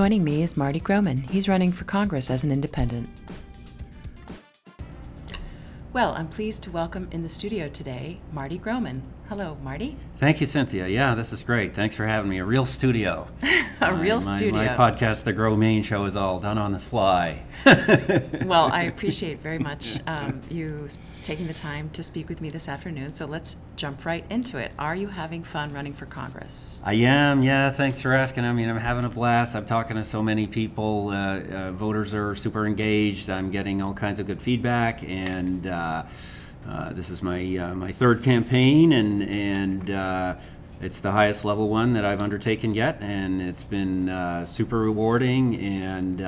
Joining me is Marty Grohman. He's running for Congress as an independent. Well, I'm pleased to welcome in the studio today Marty Grohman. Hello, Marty. Thank you, Cynthia. Yeah, this is great. Thanks for having me. A real studio. a real my, studio. My podcast, The Grow Maine Show, is all done on the fly. well, I appreciate very much um, you taking the time to speak with me this afternoon. So let's jump right into it. Are you having fun running for Congress? I am. Yeah, thanks for asking. I mean, I'm having a blast. I'm talking to so many people. Uh, uh, voters are super engaged. I'm getting all kinds of good feedback, and uh, uh this is my uh, my third campaign, and and uh, it's the highest level one that I've undertaken yet, and it's been super rewarding and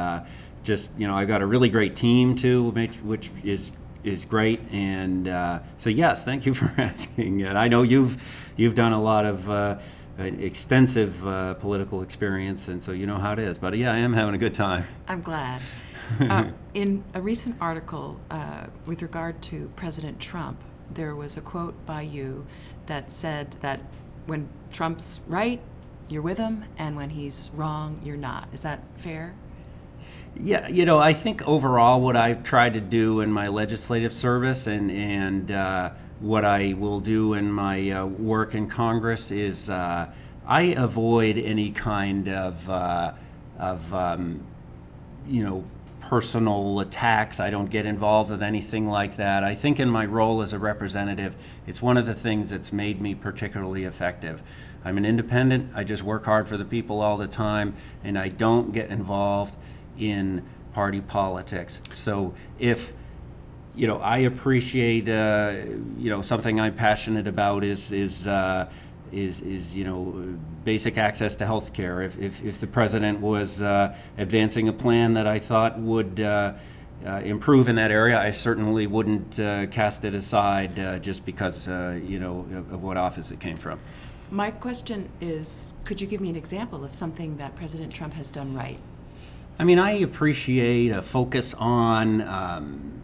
just you know I've got a really great team too, which, which is is great. And uh, so, yes, thank you for asking. And I know you've you've done a lot of uh, extensive uh, political experience, and so you know how it is. But yeah, I am having a good time. I'm glad. Uh, in a recent article uh, with regard to President Trump, there was a quote by you that said that when Trump's right, you're with him, and when he's wrong, you're not. Is that fair? Yeah, you know, I think overall what I've tried to do in my legislative service and and uh, what I will do in my uh, work in Congress is uh, I avoid any kind of uh, of um, you know personal attacks. I don't get involved with anything like that. I think in my role as a representative, it's one of the things that's made me particularly effective. I'm an independent. I just work hard for the people all the time, and I don't get involved in party politics. So if you know, I appreciate uh, you know something I'm passionate about is is uh, is is you know basic access to health care. If, if, if the president was uh, advancing a plan that I thought would uh, uh, improve in that area, I certainly wouldn't uh, cast it aside just because you know of, of what office it came from. My question is, could you give me an example of something that President Trump has done right? I mean, I appreciate a focus on um,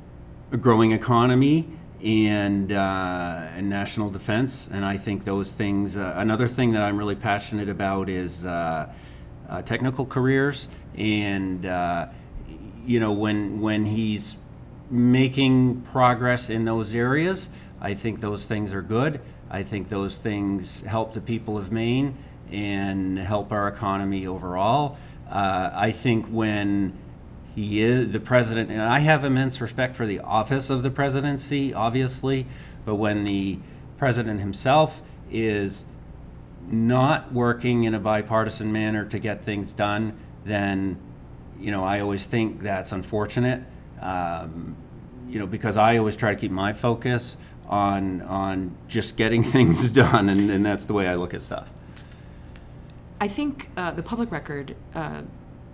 a growing economy and, uh, and national defense, and I think those things. Uh, another thing that I'm really passionate about is uh, uh technical careers, and uh, you know, when when he's making progress in those areas, I think those things are good. I think those things help the people of Maine and help our economy overall. Uh, I think when he is the president, and I have immense respect for the office of the presidency, obviously, but when the president himself is not working in a bipartisan manner to get things done, then you know I always think that's unfortunate. Um, you know, because I always try to keep my focus on on just getting things done, and, and that's the way I look at stuff. I think uh, the public record uh,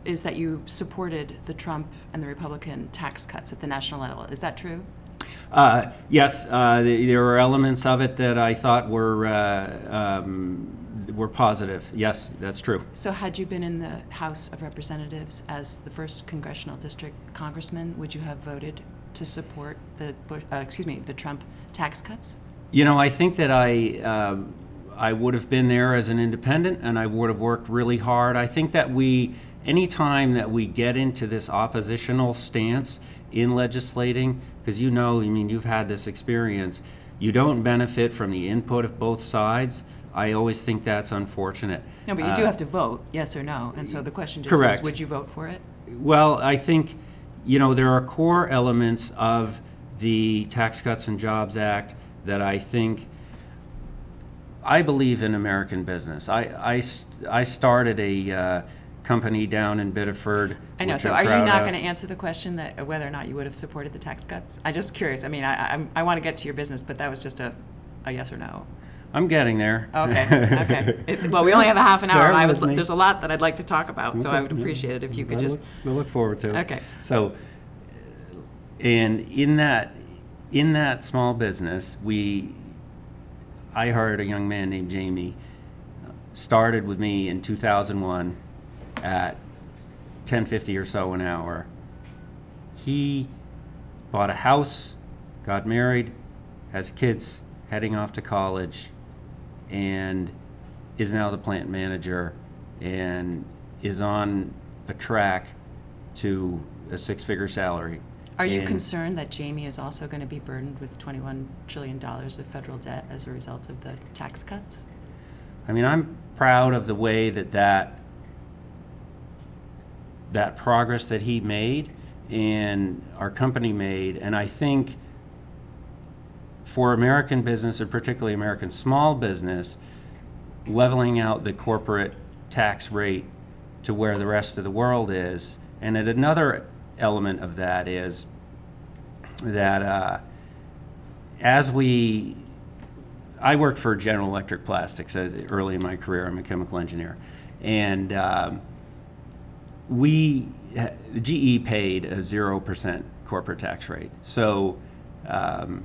is that you supported the Trump and the Republican tax cuts at the national level. Is that true? Uh, yes, uh, there were elements of it that I thought were uh, um, were positive. Yes, that's true. So, had you been in the House of Representatives as the first congressional district congressman, would you have voted to support the Bush, uh, excuse me the Trump tax cuts? You know, I think that I I would have been there as an independent and I would have worked really hard. I think that we, anytime that we get into this oppositional stance in legislating, because you know, I mean, you've had this experience, you don't benefit from the input of both sides. I always think that's unfortunate. No, but you uh, do have to vote, yes or no. And so the question just correct. is would you vote for it? Well, I think, you know, there are core elements of the Tax Cuts and Jobs Act that I think I believe in American business. I, I, I started a uh, company down in Biddeford. I know. So, are you not going to answer the question that whether or not you would have supported the tax cuts? I'm just curious. I mean, I, I, I want to get to your business, but that was just a, a yes or no. I'm getting there. Okay. Okay. It's, well, we only have a half an hour, and I would, there's a lot that I'd like to talk about, so I would appreciate it if you could I just. Look, we'll look forward to it. Okay. So, and in that, in that small business, we I hired a young man named Jamie. Started with me in 2001 at 1050 or so an hour. He bought a house, got married, has kids heading off to college, and is now the plant manager and is on a track to a six-figure salary. Are you And- concerned that Jamie is also going to be burdened with $21 trillion of federal debt as a result of the tax cuts? I mean, I'm proud of the way that that that progress that he made and our company made, and I think for American business and particularly American small business, leveling out the corporate tax rate to where the rest of the world is, and at another element of that is that uh, as we I worked for General Electric Plastics as, early in my career. I'm a chemical engineer, and um, we GE paid a zero percent corporate tax rate. So um,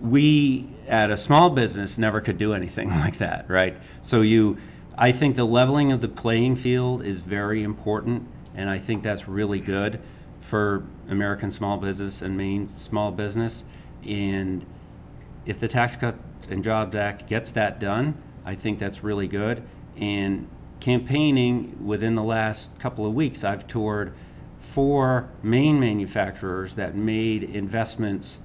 we at a small business never could do anything like that, right? So you, I think the leveling of the playing field is very important, and I think that's really good for American small business and Maine small business. And if the Tax Cut and Jobs Act gets that done, I think that's really good. And campaigning within the last couple of weeks, I've toured four Maine manufacturers that made investments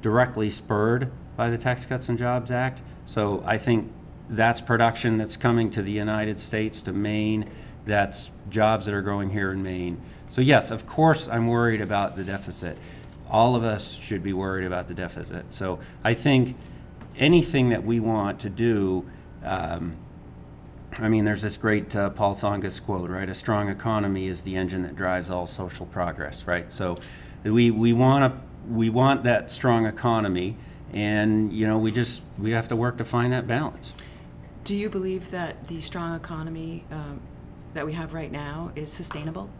directly spurred by the Tax Cuts and Jobs Act. So I think that's production that's coming to the United States, to Maine. That's jobs that are growing here in Maine. So, yes, of course, I'm worried about the deficit. All of us should be worried about the deficit. So, I think anything that we want to do, um, I mean, there's this great uh, Paul Tsongas quote, right? A strong economy is the engine that drives all social progress, right? So, we, we want to we want that strong economy, and you know we just we have to work to find that balance. Do you believe that the strong economy um, that we have right now is sustainable?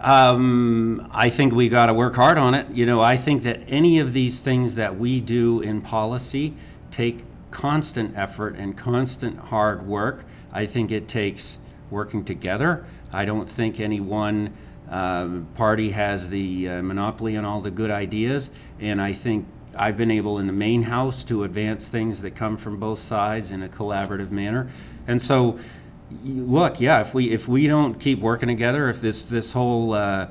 Um, I think we got to work hard on it. You know, I think that any of these things that we do in policy take constant effort and constant hard work. I think it takes working together. I don't think any one uh, party has the uh, monopoly on all the good ideas, and I think I've been able in the Maine House to advance things that come from both sides in a collaborative manner. And so, look, yeah, if we if we don't keep working together, if this this whole uh,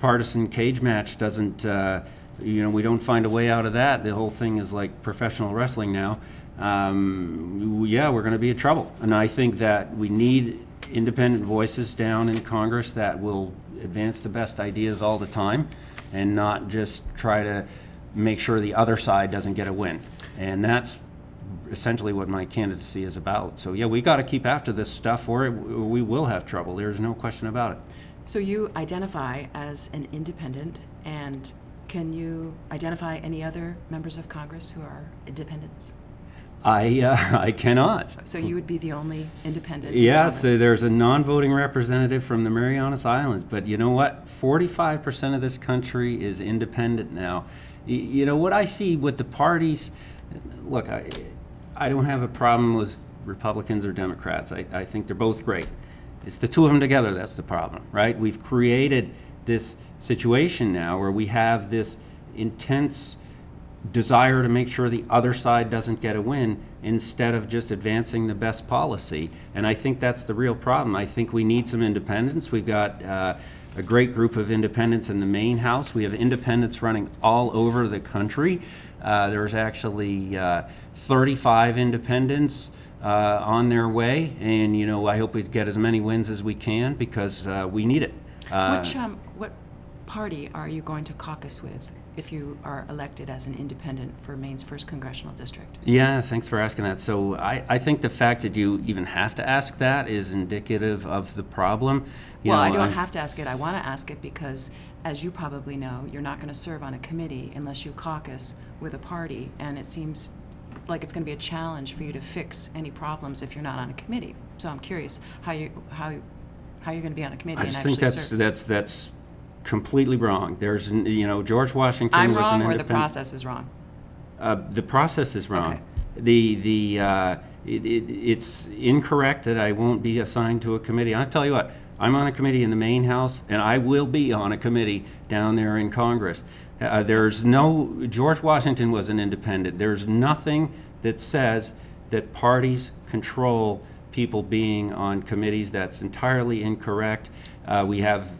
partisan cage match doesn't, uh, you know, we don't find a way out of that, the whole thing is like professional wrestling now. Um, yeah, we're going to be in trouble. And I think that we need independent voices down in Congress that will advance the best ideas all the time and not just try to make sure the other side doesn't get a win. And that's essentially what my candidacy is about. So, yeah, we got to keep after this stuff or we will have trouble. There's no question about it. So you identify as an independent, and can you identify any other members of Congress who are independents? I, uh, I cannot. So you would be the only independent. in Yes, Congress. there's a non-voting representative from the Marianas Islands, but you know what? 45% of this country is independent now. Y- You know what I see with the parties? Look, I, I don't have a problem with Republicans or Democrats. I, I think they're both great. It's the two of them together that's the problem, right? We've created this situation now where we have this intense desire to make sure the other side doesn't get a win instead of just advancing the best policy. And I think that's the real problem. I think we need some independence. We've got uh, a great group of independents in the Maine House. We have independents running all over the country. Uh, there's actually uh, 35 independents. Uh, on their way, and you know, I hope we get as many wins as we can because uh, we need it. Uh, Which um, what party are you going to caucus with if you are elected as an independent for Maine's first congressional district? Yeah, thanks for asking that. So I, I think the fact that you even have to ask that is indicative of the problem. You well, I don't I'm- have to ask it. I want to ask it because, as you probably know, you're not going to serve on a committee unless you caucus with a party, and it seems like it's going to be a challenge for you to fix any problems if you're not on a committee. So I'm curious how you how how you're going to be on a committee I and just actually think that's serve. that's that's completely wrong. There's n- you know George Washington I'm was wrong, an or the process is wrong. Uh, the process is wrong. Okay. The the uh, it, it, it's incorrect that I won't be assigned to a committee. I'll tell you what, I'm on a committee in the Maine house, and I will be on a committee down there in Congress. Uh, there's no George Washington was an independent. There's nothing that says that parties control people being on committees. That's entirely incorrect. Uh, we have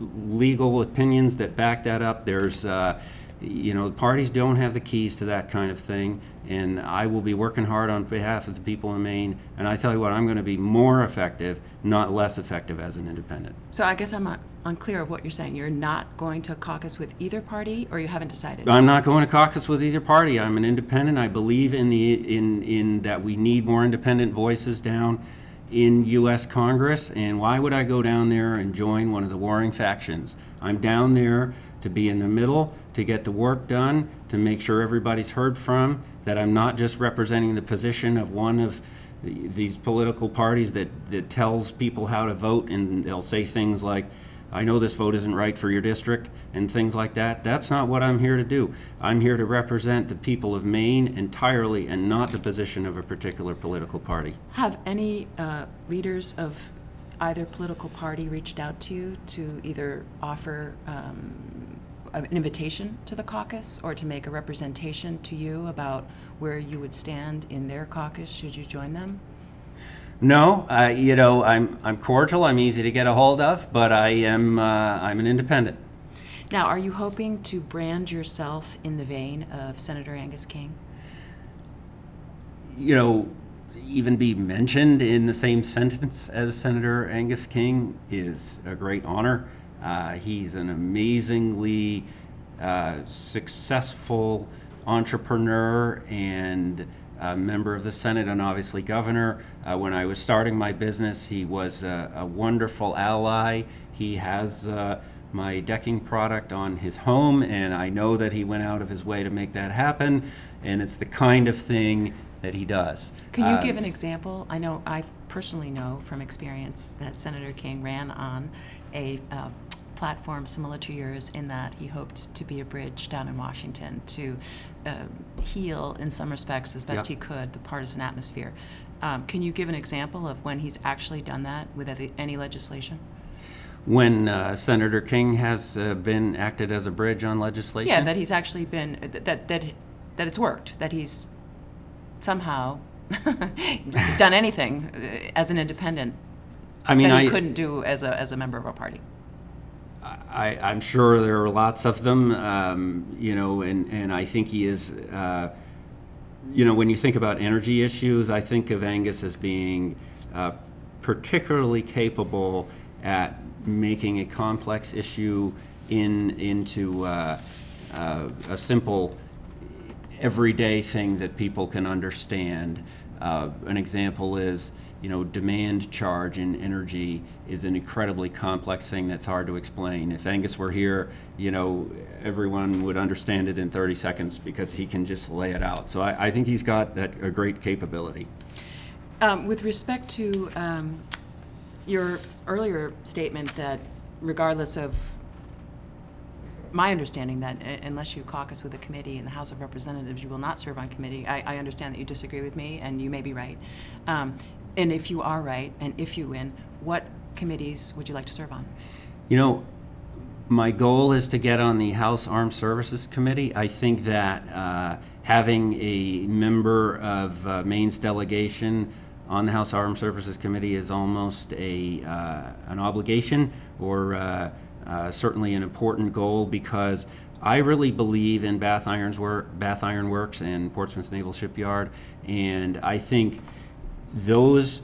legal opinions that back that up. There's, uh, you know, parties don't have the keys to that kind of thing. And I will be working hard on behalf of the people in Maine. And I tell you what, I'm going to be more effective, not less effective as an independent. So I guess I'm not unclear of what you're saying. You're not going to caucus with either party, or you haven't decided? I'm not going to caucus with either party. I'm an independent. I believe in the in in that we need more independent voices down in U.S. Congress. And why would I go down there and join one of the warring factions? I'm down there to be in the middle, to get the work done, to make sure everybody's heard from, that I'm not just representing the position of one of the- these political parties that, that tells people how to vote and they'll say things like, I know this vote isn't right for your district and things like that. That's not what I'm here to do. I'm here to represent the people of Maine entirely and not the position of a particular political party. Have any uh, leaders of either political party reached out to you to either offer um, an invitation to the caucus or to make a representation to you about where you would stand in their caucus should you join them? No, uh, you know, I'm, I'm cordial, I'm easy to get a hold of, but I am, uh, I'm an independent. Now, are you hoping to brand yourself in the vein of Senator Angus King? you know, even be mentioned in the same sentence as Senator Angus King is a great honor. Uh, he's an amazingly uh, successful entrepreneur and a member of the Senate and obviously governor. Uh, when I was starting my business, he was a, a wonderful ally. He has uh, my decking product on his home, and I know that he went out of his way to make that happen. And it's the kind of thing that he does. Can you Um, give an example? I know, I personally know from experience that Senator King ran on a uh, platform similar to yours in that he hoped to be a bridge down in Washington to uh, heal, in some respects, as best Yeah. he could, the partisan atmosphere. Um, Can you give an example of when he's actually done that with any- any legislation? when uh, Senator King has uh, been acted as a bridge on legislation. Yeah, that he's actually been, that, that, that it's worked, that he's somehow done anything uh, as an independent I mean, that he I, couldn't do as a, as a member of a party. I, I'm sure there are lots of them, um, you know, and, and I think he is, uh, you know, when you think about energy issues, I think of Angus as being uh, particularly capable at making a complex issue in into uh, uh, a simple everyday thing that people can understand. Uh, an example is, you know, demand charge in energy is an incredibly complex thing that's hard to explain. If Angus were here, you know, everyone would understand it in 30 seconds because he can just lay it out. So I, I think he's got that a great capability. Um, with respect to um, your earlier statement that regardless of my understanding that uh, unless you caucus with a committee in the House of Representatives, you will not serve on committee. I, I understand that you disagree with me, and you may be right. Um, and if you are right, and if you win, what committees would you like to serve on? You know, my goal is to get on the House Armed Services Committee. I think that uh, having a member of uh, Maine's delegation on the House Armed Services Committee is almost a uh, an obligation, or uh, uh, certainly an important goal, because I really believe in Bath Iron's Bath Iron Works, and Portsmouth Naval Shipyard, and I think those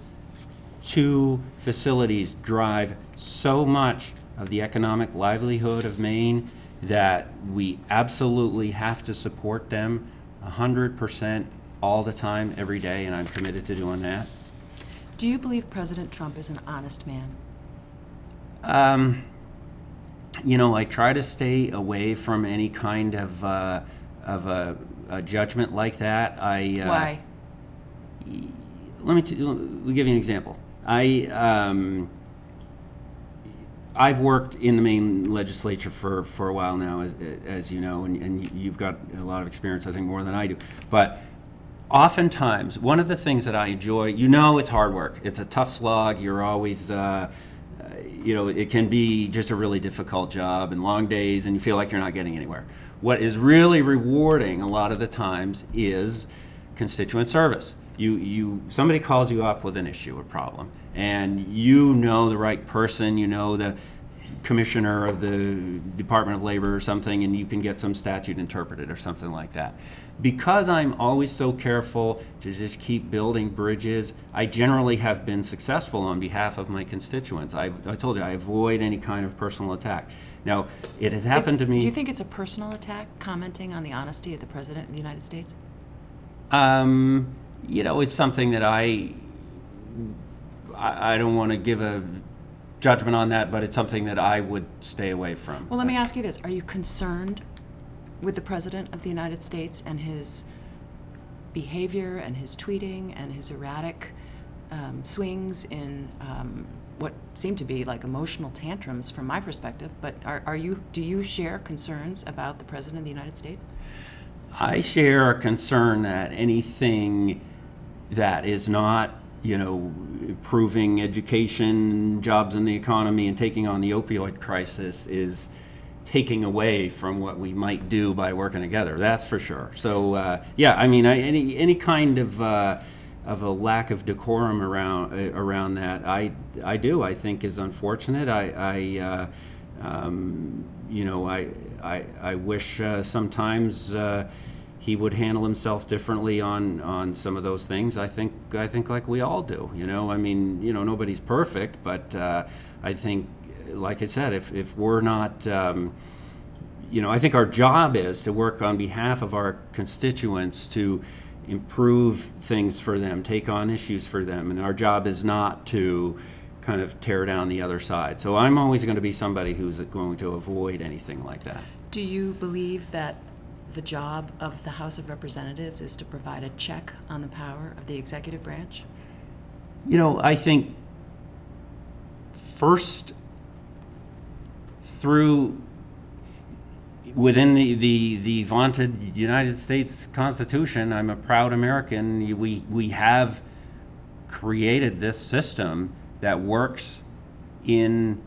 two facilities drive so much of the economic livelihood of Maine that we absolutely have to support them 100% all the time, every day, and I'm committed to doing that. Do you believe President Trump is an honest man? Um, you know, I try to stay away from any kind of uh, of a, a judgment like that. I uh, Why? Let me, t- let me give you an example. I um, I've worked in the Maine legislature for, for a while now, as, as you know, and, and you've got a lot of experience, I think, more than I do. But oftentimes, one of the things that I enjoy, you know, it's hard work. It's a tough slog. You're always, uh, uh, you know, it can be just a really difficult job and long days, and you feel like you're not getting anywhere. What is really rewarding a lot of the times is constituent service. You you somebody calls you up with an issue or problem, and you know the right person, you know the commissioner of the Department of Labor or something, and you can get some statute interpreted or something like that. Because I'm always so careful to just keep building bridges, I generally have been successful on behalf of my constituents. I, I told you I avoid any kind of personal attack. Now, it has happened to me. Do you think it's a personal attack commenting on the honesty of the President of the United States? Um, you know, it's something that I I, I don't want to give a judgment on that, but it's something that I would stay away from. Well, let me ask you this: Are you concerned with the President of the United States and his behavior and his tweeting and his erratic um, swings in um, what seem to be like emotional tantrums from my perspective? But are, are you do you share concerns about the President of the United States? I share a concern that anything that is not, you know, improving education, jobs in the economy, and taking on the opioid crisis is taking away from what we might do by working together. That's for sure. So uh, yeah, I mean, I, any any kind of uh, of a lack of decorum around uh, around that, I I do. I think is unfortunate. I. I uh, um, you know, I, I, I wish uh, sometimes uh, he would handle himself differently on, on some of those things. I think I think like we all do. You know, I mean, you know, nobody's perfect, but uh, I think, like I said, if if we're not um, you know, I think our job is to work on behalf of our constituents to improve things for them, take on issues for them, and our job is not to kind of tear down the other side. So I'm always going to be somebody who's going to avoid anything like that. Do you believe that the job of the House of Representatives is to provide a check on the power of the executive branch? You know, I think first through within the, the, the vaunted United States Constitution, I'm a proud American. We, we have created this system that works in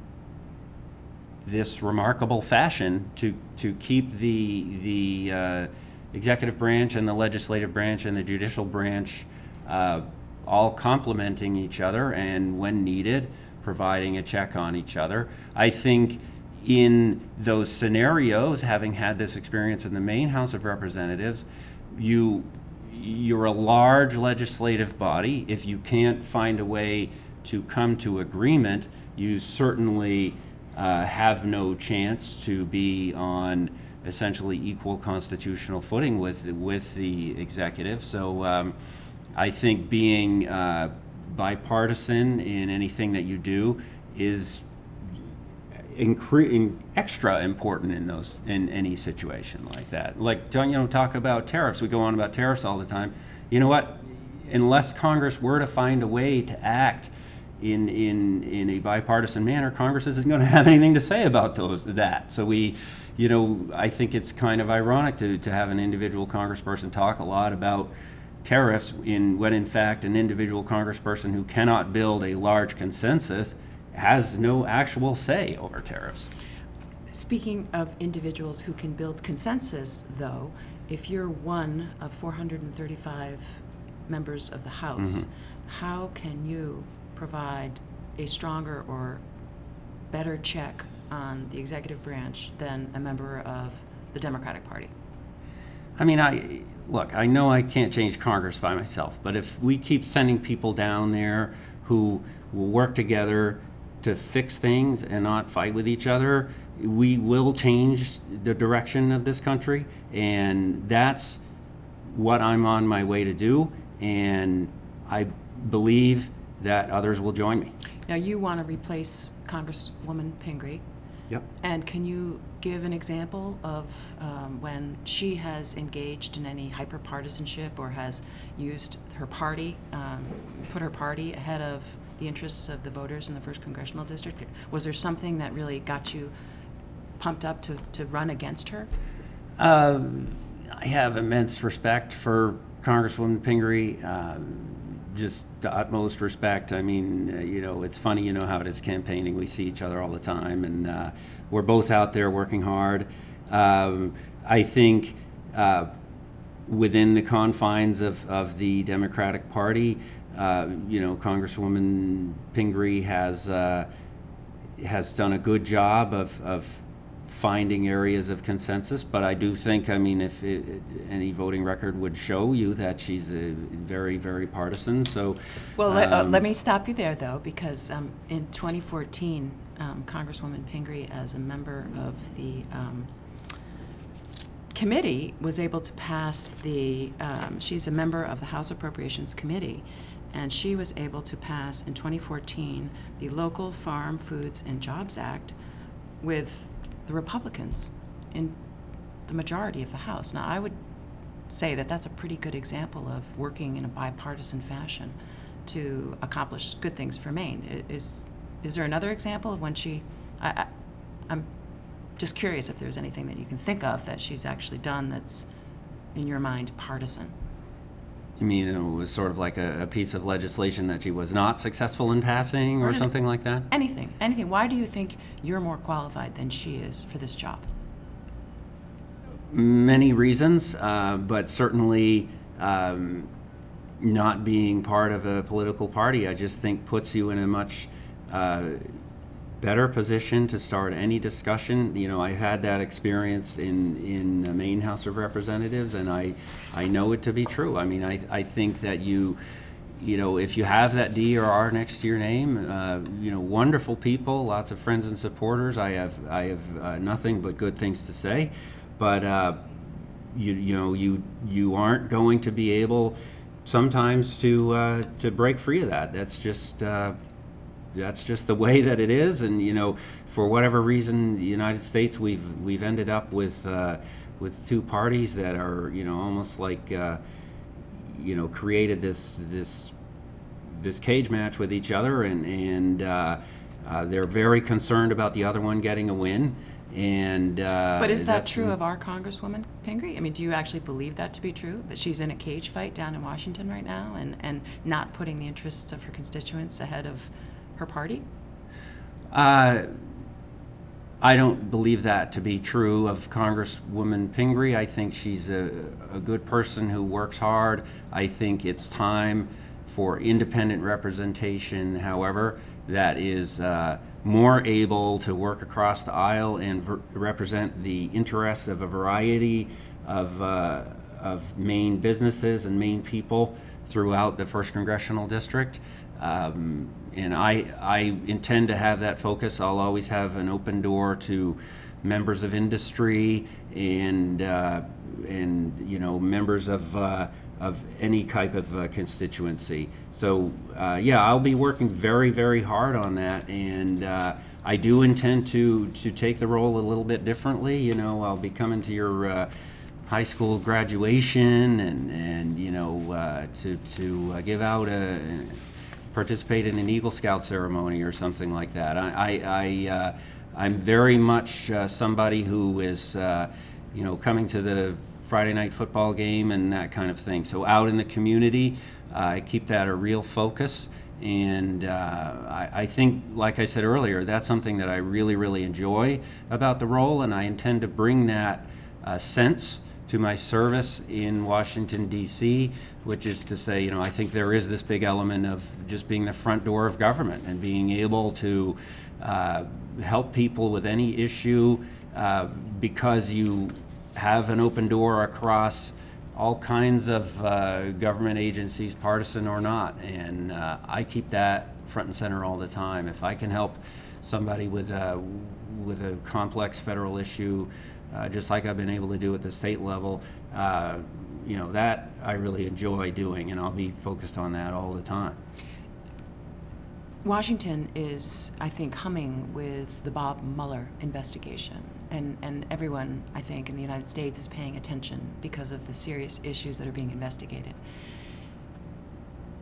this remarkable fashion to, to keep the, the uh, executive branch and the legislative branch and the judicial branch uh, all complementing each other and, when needed, providing a check on each other. I think in those scenarios, having had this experience in the Maine House of Representatives, you you're a large legislative body. If you can't find a way to come to agreement, you certainly uh, have no chance to be on essentially equal constitutional footing with with the executive. So um, I think being uh, bipartisan in anything that you do is extra important in those in any situation like that. Like don't you know talk about tariffs? We go on about tariffs all the time. You know what? Unless Congress were to find a way to act in in in a bipartisan manner, Congress isn't going to have anything to say about those that. So we, you know, I think it's kind of ironic to to have an individual congressperson talk a lot about tariffs in when in fact an individual congressperson who cannot build a large consensus has no actual say over tariffs. Speaking of individuals who can build consensus, though, if you're one of 435 members of the House, mm-hmm. how can you provide a stronger or better check on the executive branch than a member of the Democratic Party? I mean, I look. I know I can't change Congress by myself, but if we keep sending people down there who will work together to fix things and not fight with each other, we will change the direction of this country. And that's what I'm on my way to do. And I believe that others will join me. Now, you want to replace Congresswoman Pingree. Yep. And can you give an example of um, when she has engaged in any hyperpartisanship or has used her party, um, put her party ahead of the interests of the voters in the first congressional district? Was there something that really got you pumped up to, to run against her? Um, I have immense respect for Congresswoman Pingree. Um, just the utmost respect. I mean, uh, you know, it's funny, you know how it is campaigning. We see each other all the time, and uh, we're both out there working hard. Um, I think uh, within the confines of, of the Democratic Party. Uh, you know, Congresswoman Pingree has uh, has done a good job of, of finding areas of consensus, but I do think, I mean, if it, any voting record would show you that she's a very, very partisan. So, Well, let, uh, um, let me stop you there, though, because um, in 2014, um, Congresswoman Pingree, as a member of the um, committee, was able to pass the, um, she's a member of the House Appropriations Committee, and she was able to pass in 2014 the Local Farm Foods and Jobs Act with the Republicans in the majority of the House. Now, I would say that that's a pretty good example of working in a bipartisan fashion to accomplish good things for Maine. Is is there another example of when she? I, I, I'm just curious if there's anything that you can think of that she's actually done that's, in your mind, partisan. I mean, it was sort of like a, a piece of legislation that she was not successful in passing or Or something like that. Anything, anything. Why do you think you're more qualified than she is for this job? Many reasons, uh, but certainly um, not being part of a political party, I just think puts you in a much uh, better position to start any discussion. You know, I had that experience in in the Maine House of Representatives, and I I know it to be true. I mean, I I think that you. You know, if you have that D or R next to your name, uh, you know, wonderful people, lots of friends and supporters. I have, I have uh, nothing but good things to say, but uh, you you know you you aren't going to be able sometimes to uh, to break free of that. That's just uh, that's just the way that it is, and you know for whatever reason, the United States we've we've ended up with uh, with two parties that are you know almost like uh, you know created this this this cage match with each other, and and uh, uh, they're very concerned about the other one getting a win. And uh, But is that true of our Congresswoman Pingree? I mean, do you actually believe that to be true? That she's in a cage fight down in Washington right now and, and not putting the interests of her constituents ahead of her party? Uh, I don't believe that to be true of Congresswoman Pingree. I think she's a, a good person who works hard. I think it's time for independent representation, however, that is uh, more able to work across the aisle and ver- represent the interests of a variety of, uh, of Maine businesses and Maine people throughout the first congressional district. Um, and I, I intend to have that focus. I'll always have an open door to members of industry and uh, and you know members of uh, of any type of uh, constituency. So uh, yeah, I'll be working very very hard on that, and uh, I do intend to to take the role a little bit differently. You know, I'll be coming to your uh, high school graduation and and you know to to give out a participate in an Eagle Scout ceremony or something like that. I I, I uh, I'm very much uh, somebody who is uh, you know coming to the Friday night football game and that kind of thing. So out in the community, I keep that a real focus. And uh, I, I think, like I said earlier, that's something that I really, really enjoy about the role, and I intend to bring that uh, sense to my service in Washington, D.C., which is to say, you know, I think there is this big element of just being the front door of government and being able to uh, help people with any issue uh, because you have an open door across all kinds of uh, government agencies, partisan or not. And uh, I keep that front and center all the time. If I can help somebody with a, with a complex federal issue, uh, just like I've been able to do at the state level, uh, you know, that I really enjoy doing, and I'll be focused on that all the time. Washington is, I think, humming with the Bob Mueller investigation. And, and everyone, I think, in the United States is paying attention because of the serious issues that are being investigated.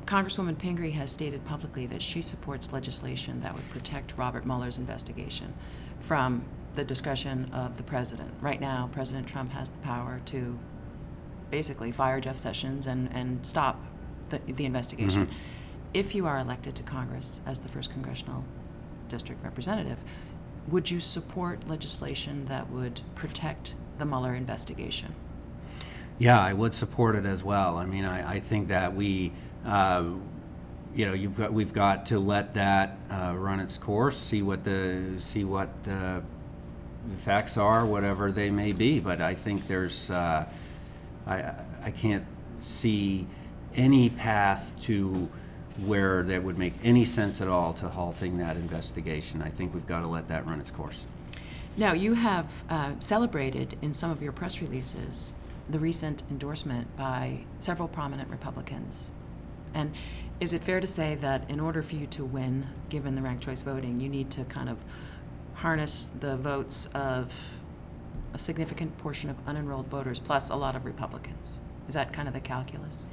Congresswoman Pingree has stated publicly that she supports legislation that would protect Robert Mueller's investigation from the discretion of the president. Right now, President Trump has the power to basically fire Jeff Sessions and, and stop the, the investigation. If you are elected to Congress as the first congressional district representative, would you support legislation that would protect the Mueller investigation? Yeah, I would support it as well. I mean, I, I think that we, uh, you know, you've got we've got to let that uh, run its course, see what the see what the, the facts are, whatever they may be. But I think there's, uh, I I can't see any path to where that would make any sense at all to halting that investigation. I think we've got to let that run its course. Now, you have uh, celebrated in some of your press releases the recent endorsement by several prominent Republicans. And is it fair to say that in order for you to win, given the ranked choice voting, you need to kind of harness the votes of a significant portion of unenrolled voters plus a lot of Republicans? Is that kind of the calculus?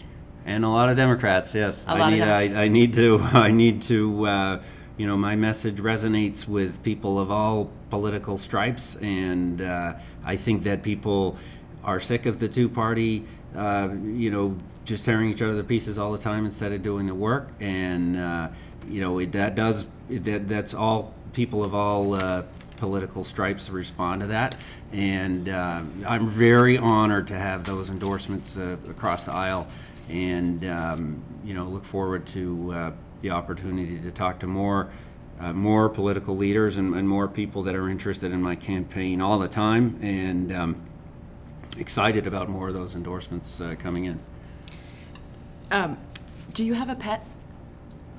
And a lot of Democrats, yes. A I lot of need, I, I need to, I need to, uh, you know, my message resonates with people of all political stripes, and uh, I think that people are sick of the two-party, uh, you know, just tearing each other to pieces all the time instead of doing the work, and uh, you know, it, that does, it, that, that's all people of all uh, political stripes respond to that. And uh, I'm very honored to have those endorsements uh, across the aisle, and um, you know, look forward to uh, the opportunity to talk to more. Uh, more political leaders and, and more people that are interested in my campaign all the time, and um, excited about more of those endorsements uh, coming in. Um, do you have a pet?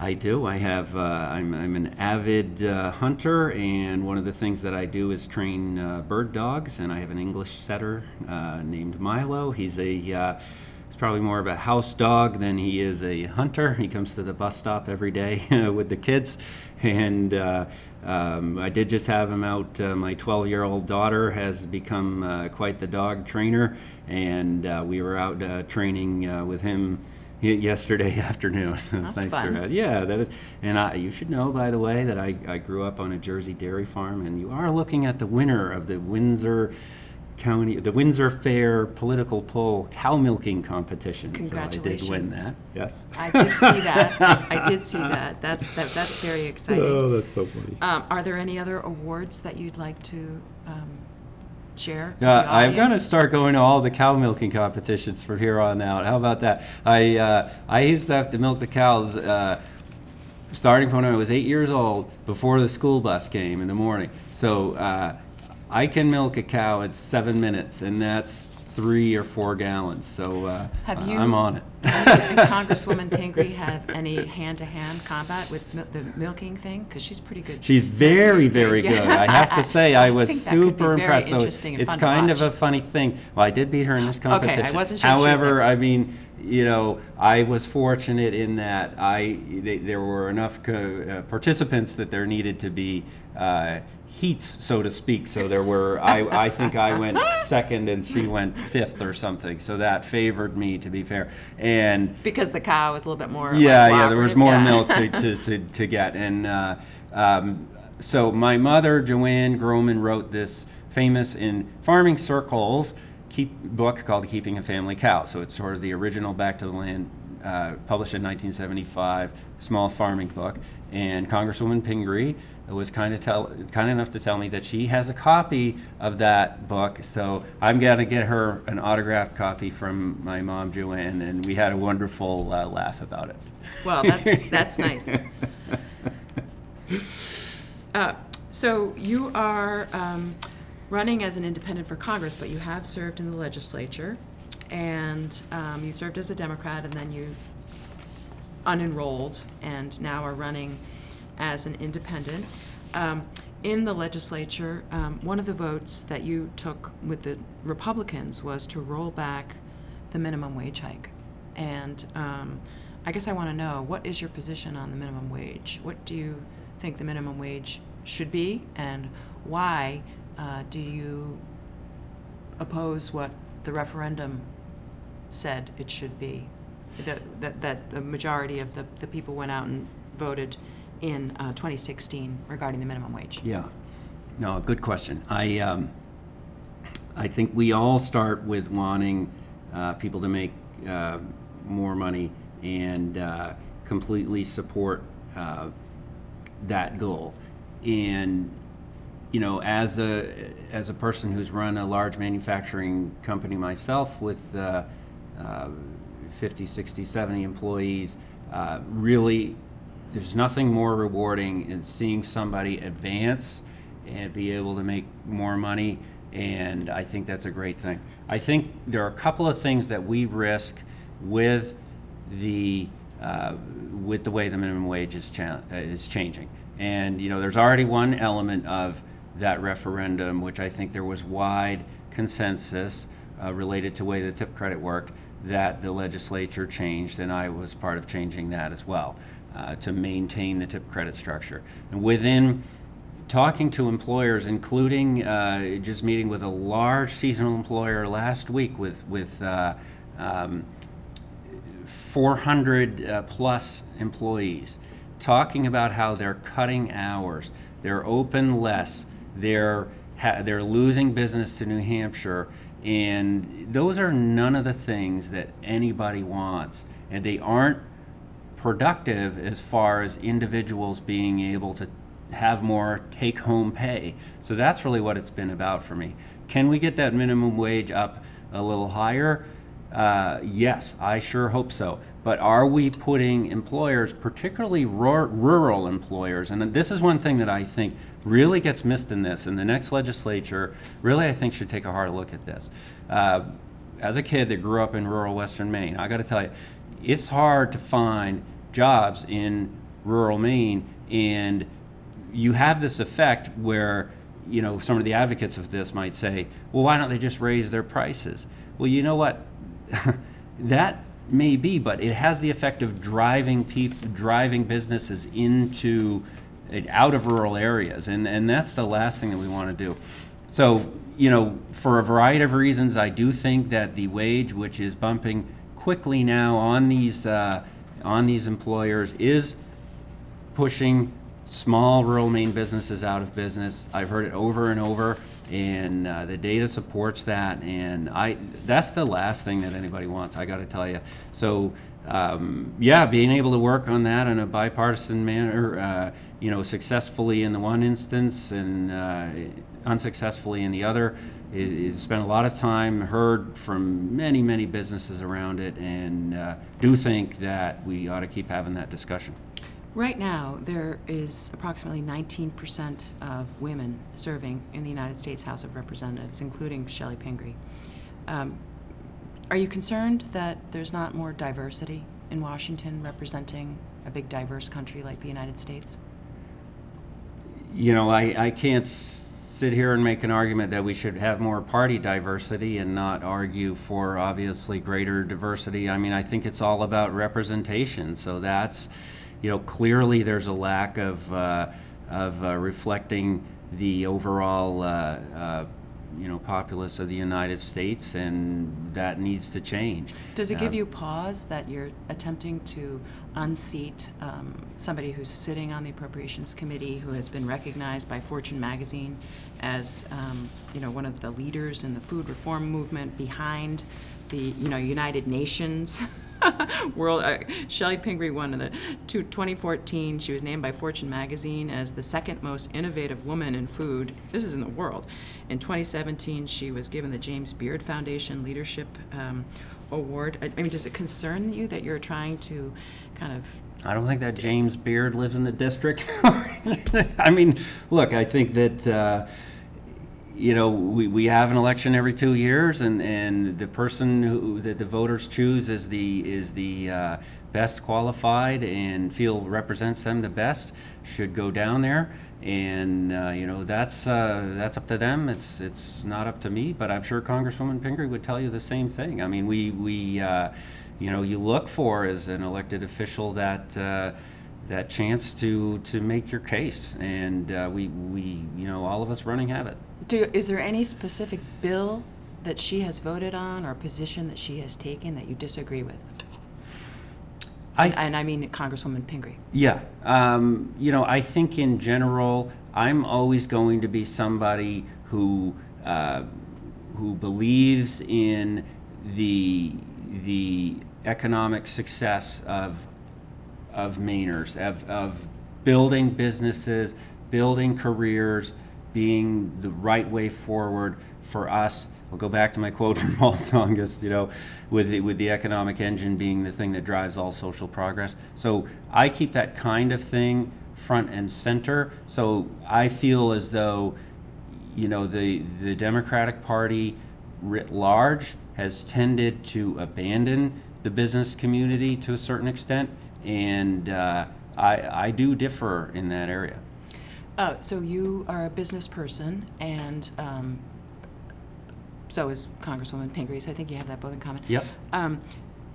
I do. I have. Uh, I'm, I'm an avid uh, hunter, and one of the things that I do is train uh, bird dogs. And I have an English setter uh, named Milo. He's a. Uh, he's probably more of a house dog than he is a hunter. He comes to the bus stop every day with the kids, and. Uh, um, I did just have him out. Uh, my 12 year old daughter has become uh, quite the dog trainer, and uh, we were out training with him yesterday afternoon. That's Thanks fun. For, yeah, that is. And I, you should know, by the way, that I, I grew up on a Jersey dairy farm, and you are looking at the winner of the Windsor County, the Windsor Fair political poll cow milking competition. So I did win that. Yes. I did see that. I did see that. That's that, that's very exciting. Oh, that's so funny. Um, are there any other awards that you'd like to um, share? the I'm gonna start going to all the cow milking competitions from here on out. How about that? I uh, I used to have to milk the cows uh, starting from when I was eight years old before the school bus came in the morning. So uh, I can milk a cow in seven minutes, and that's three or four gallons. So uh, Have you- I'm on it. And Congresswoman Pingree have any hand-to-hand combat with mil- the milking thing? Because she's pretty good. She's very, very Yeah. good. I have to say, I was think that could be super very impressed. So interesting and it's fun to kind of watch. a funny thing. Well, I did beat her in this Okay, I competition. wasn't sure if she was However, there. I mean, you know, I was fortunate in that I they, there were enough co- uh, participants that there needed to be. Uh, heats, so to speak. So there were, I, I think I went second and she went fifth or something. So that favored me, to be fair. And because the cow was a little bit more. like, yeah, yeah, there was more Yeah. milk to, to, to, to get. And uh, um, so my mother, Joann Grohman, wrote this famous in farming circles keep, book called Keeping a Family Cow. So it's sort of the original Back to the Land, uh, published in 1975, small farming book. And Congresswoman Pingree was kind of tell, kind enough to tell me that she has a copy of that book. So I'm gonna get her an autographed copy from my mom Joann, and we had a wonderful uh, laugh about it. Well, that's that's nice. Uh, so you are um, running as an independent for Congress, but you have served in the legislature, and um, you served as a Democrat, and then you unenrolled, and now are running as an independent. Um, in the legislature, um, one of the votes that you took with the Republicans was to roll back the minimum wage hike. And um, I guess I want to know what is your position on the minimum wage? What do you think the minimum wage should be, and why uh, do you oppose what the referendum said it should be? That, that, that a majority of the, the people went out and voted in uh, 2016 regarding the minimum wage. Yeah. No, good question. I um, I think we all start with wanting uh, people to make uh, more money and uh, completely support uh, that goal. And you know, as a as a person who's run a large manufacturing company myself with uh, uh, 50, 60, 70 employees, uh, really, there's nothing more rewarding in seeing somebody advance and be able to make more money. And I think that's a great thing. I think there are a couple of things that we risk with the uh, with the way the minimum wage is, cha- is changing. And you know, there's already one element of that referendum, which I think there was wide consensus uh, related to way the tip credit worked, that the legislature changed, and I was part of changing that as well uh, to maintain the tip credit structure. And within talking to employers, including uh, just meeting with a large seasonal employer last week with with uh, um, 400 uh, plus employees, talking about how they're cutting hours, they're open less, they're ha- they're losing business to New Hampshire, and those are none of the things that anybody wants, and they aren't productive as far as individuals being able to have more take home pay. So that's really what it's been about for me. Can we get that minimum wage up a little higher? Uh, yes, I sure hope so. But are we putting employers, particularly rural employers, and this is one thing that I think really gets missed in this, and the next legislature really, I think, should take a hard look at this. Uh, as a kid that grew up in rural Western Maine, I got to tell you, it's hard to find jobs in rural Maine, and you have this effect where you know some of the advocates of this might say, well, why don't they just raise their prices? Well, you know what, that may be, but it has the effect of driving people, driving businesses into out of rural areas, and and that's the last thing that we want to do. So you know, for a variety of reasons, I do think that the wage, which is bumping quickly now on these uh, on these employers, is pushing small rural Maine businesses out of business. I've heard it over and over, and uh, the data supports that. And I that's the last thing that anybody wants. I got to tell you. So um, yeah, being able to work on that in a bipartisan manner, uh, you know, successfully in the one instance and uh, unsuccessfully in the other. Is, spent a lot of time, heard from many, many businesses around it, and uh, do think that we ought to keep having that discussion. Right now, there is approximately 19% of women serving in the United States House of Representatives, including Chellie Pingree. Um, are you concerned that there's not more diversity in Washington representing a big diverse country like the United States? You know, I, I can't sit here and make an argument that we should have more party diversity and not argue for obviously greater diversity. I mean, I think it's all about representation. So that's you know, clearly there's a lack of, uh, of uh, reflecting the overall, uh, uh, you know, populace of the United States, and that needs to change. Does it give you pause that you're attempting to unseat um, somebody who's sitting on the Appropriations Committee, who has been recognized by Fortune magazine as, um, you know, one of the leaders in the food reform movement behind the, you know, United Nations? World uh, Chellie Pingree won in the 2014. She was named by Fortune magazine as the second most innovative woman in food. This is in the world. In 2017, she was given the James Beard Foundation Leadership um, Award. I, I mean, does it concern you that you're trying to kind of I don't think that James Beard lives in the district. I mean, look, I think that uh, you know, we, we have an election every two years, and, and the person who that the voters choose is the is the uh, best qualified and feel represents them the best should go down there, and uh, you know that's uh, that's up to them. It's it's not up to me, but I'm sure Congresswoman Pingree would tell you the same thing. I mean, we we uh, you know you look for as an elected official that uh, that chance to to make your case, and uh, we we you know all of us running have it. Do, is there any specific bill that she has voted on or position that she has taken that you disagree with? I, and, and I mean Congresswoman Pingree. Yeah, um, you know I think in general I'm always going to be somebody who uh, who believes in the the economic success of of Mainers, of, of building businesses, building careers, being the right way forward for us. I'll go back to my quote from Walt Tsongas, you know, with the, with the economic engine being the thing that drives all social progress. So I keep that kind of thing front and center. So I feel as though, you know, the the Democratic Party writ large has tended to abandon the business community to a certain extent, and uh, I I do differ in that area. Uh, so you are a business person, and um, so is Congresswoman Pingree. So I think you have that both in common. Yep. Um,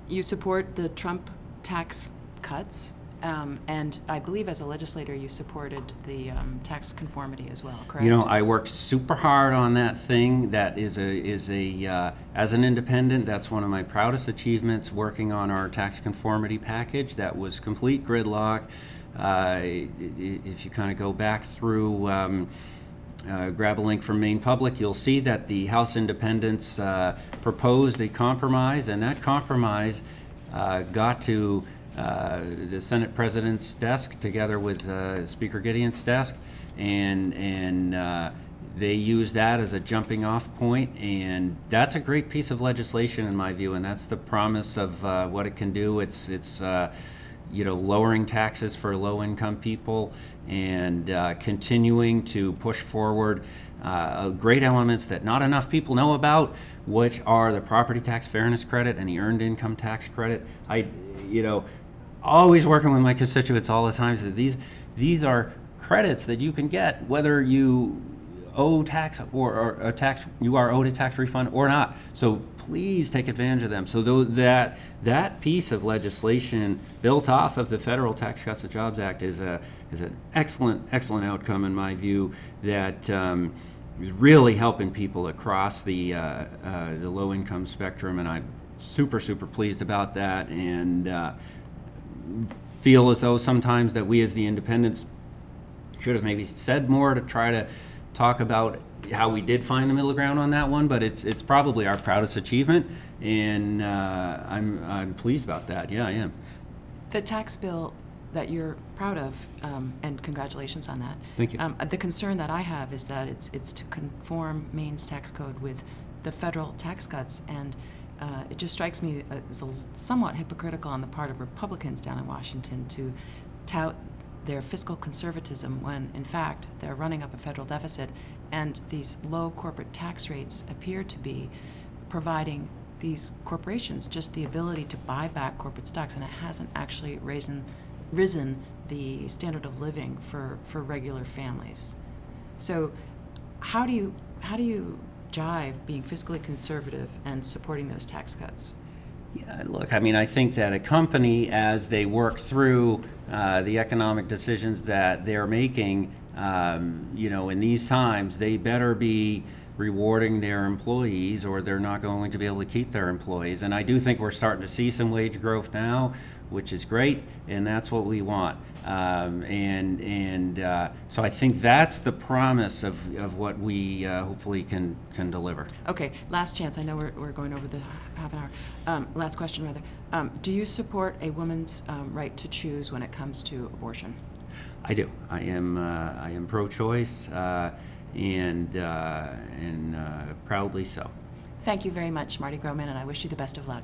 you support the Trump tax cuts, um, and I believe as a legislator you supported the um, tax conformity as well. Correct. You know, I worked super hard on that thing. That is a is a uh, as an independent, that's one of my proudest achievements. Working on our tax conformity package, that was complete gridlock. Uh, if you kind of go back through. Uh, grab a link from Maine Public, you'll see that the House Independents uh, proposed a compromise, and that compromise uh, got to uh, the Senate President's desk together with uh, Speaker Gideon's desk, and and uh, they used that as a jumping off point, and that's a great piece of legislation in my view, and that's the promise of what it can do. It's it's you know, lowering taxes for low income people and uh, continuing to push forward uh, great elements that not enough people know about, which are the property tax fairness credit and the earned income tax credit. I, you know, always working with my constituents all the time. So these, these are credits that you can get whether you owe tax or, or a tax you are owed a tax refund or not. So please take advantage of them. So that that piece of legislation built off of the federal Tax Cuts and Jobs Act is a is an excellent excellent outcome in my view that. Um, is really helping people across the uh, uh, the low income spectrum, and I'm super super pleased about that, and uh, feel as though sometimes that we as the independents should have maybe said more to try to talk about how we did find the middle ground on that one, but it's it's probably our proudest achievement, and uh, I'm I'm pleased about that. Yeah, I am. The tax bill that you're proud of, um, and congratulations on that. Thank you. Um, the concern that I have is that it's it's to conform Maine's tax code with the federal tax cuts, and uh, it just strikes me as a somewhat hypocritical on the part of Republicans down in Washington to tout their fiscal conservatism when, in fact, they're running up a federal deficit and these low corporate tax rates appear to be providing these corporations just the ability to buy back corporate stocks, and it hasn't actually risen, risen the standard of living for, for regular families. So, how do you how do you jive being fiscally conservative and supporting those tax cuts? Yeah, look, I mean, I think that a company, as they work through uh, the economic decisions that they're making, um, you know, in these times, they better be rewarding their employees or they're not going to be able to keep their employees. And I do think we're starting to see some wage growth now, which is great, and that's what we want. Um, and and uh, so I think that's the promise of, of what we uh, hopefully can can deliver. Okay, last chance. I know we're, we're going over the half an hour. Um, last question, rather. Um, do you support a woman's um, right to choose when it comes to abortion? I do. I am uh, I am pro-choice uh, and uh, and uh, proudly so. Thank you very much, Marty Grohman, and I wish you the best of luck.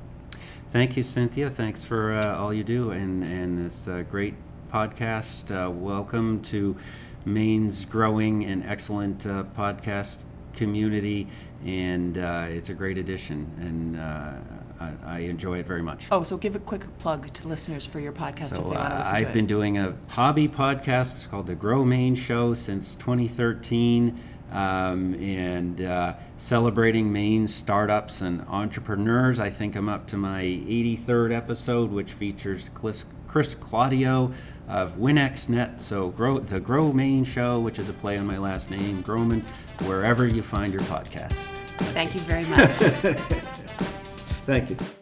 Thank you, Cynthia. Thanks for all you do and and this great podcast. Uh, welcome to Maine's growing and excellent uh, podcast community, and uh, it's a great addition, and uh, I, I, enjoy it very much. Oh, so give a quick plug to listeners for your podcast so, if they want to listen I've been doing a hobby podcast it's called The Grow Maine Show since 2013. Um, and uh, celebrating Maine startups and entrepreneurs. I think I'm up to my 83rd episode, which features Chris, Chris Claudio of WinXNet. So grow the Grow Maine Show, which is a play on my last name, Grohman, wherever you find your podcasts. Thank you very much. Thank you.